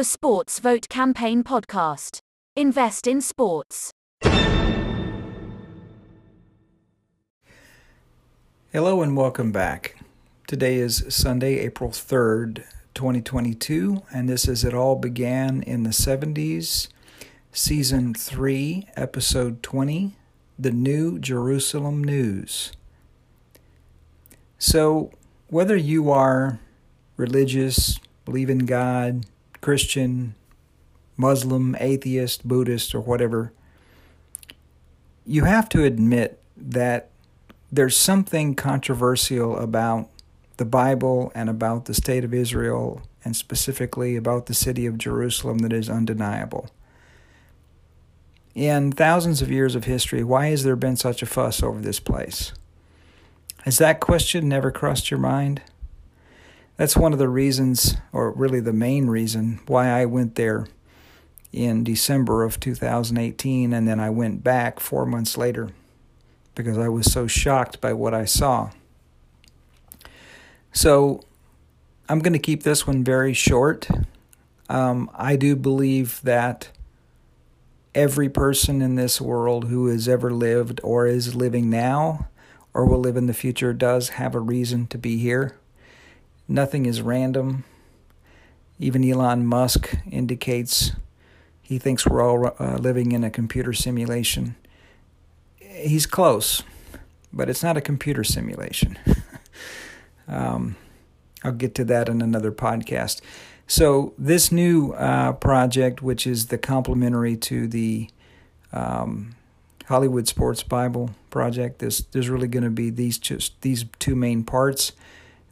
the Sports Vote Campaign podcast. Invest in sports. Hello and welcome back. Today is Sunday, April 3rd, 2022, and this is It All Began in the 70s, Season 3, Episode 20 The New Jerusalem News. So, whether you are religious, believe in God, Christian, Muslim, atheist, Buddhist, or whatever, you have to admit that there's something controversial about the Bible and about the state of Israel, and specifically about the city of Jerusalem, that is undeniable. In thousands of years of history, why has there been such a fuss over this place? Has that question never crossed your mind? That's one of the reasons, or really the main reason, why I went there in December of 2018, and then I went back four months later because I was so shocked by what I saw. So I'm going to keep this one very short. Um, I do believe that every person in this world who has ever lived or is living now or will live in the future does have a reason to be here. Nothing is random. Even Elon Musk indicates he thinks we're all uh, living in a computer simulation he's close, but it's not a computer simulation. um, I'll get to that in another podcast. So this new uh, project, which is the complementary to the um, Hollywood Sports Bible project, this there's really going to be these just these two main parts.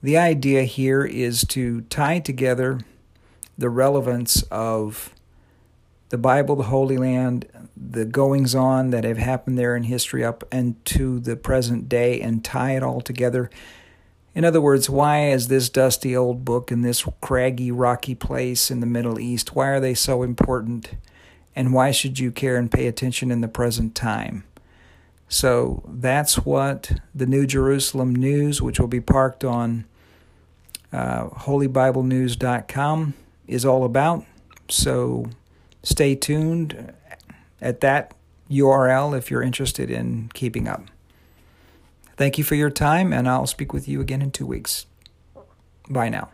The idea here is to tie together the relevance of the Bible, the Holy Land, the goings on that have happened there in history up and to the present day and tie it all together. In other words, why is this dusty old book in this craggy, rocky place in the Middle East? Why are they so important? And why should you care and pay attention in the present time? So that's what the New Jerusalem News, which will be parked on uh, holybiblenews.com, is all about. So stay tuned at that URL if you're interested in keeping up. Thank you for your time, and I'll speak with you again in two weeks. Bye now.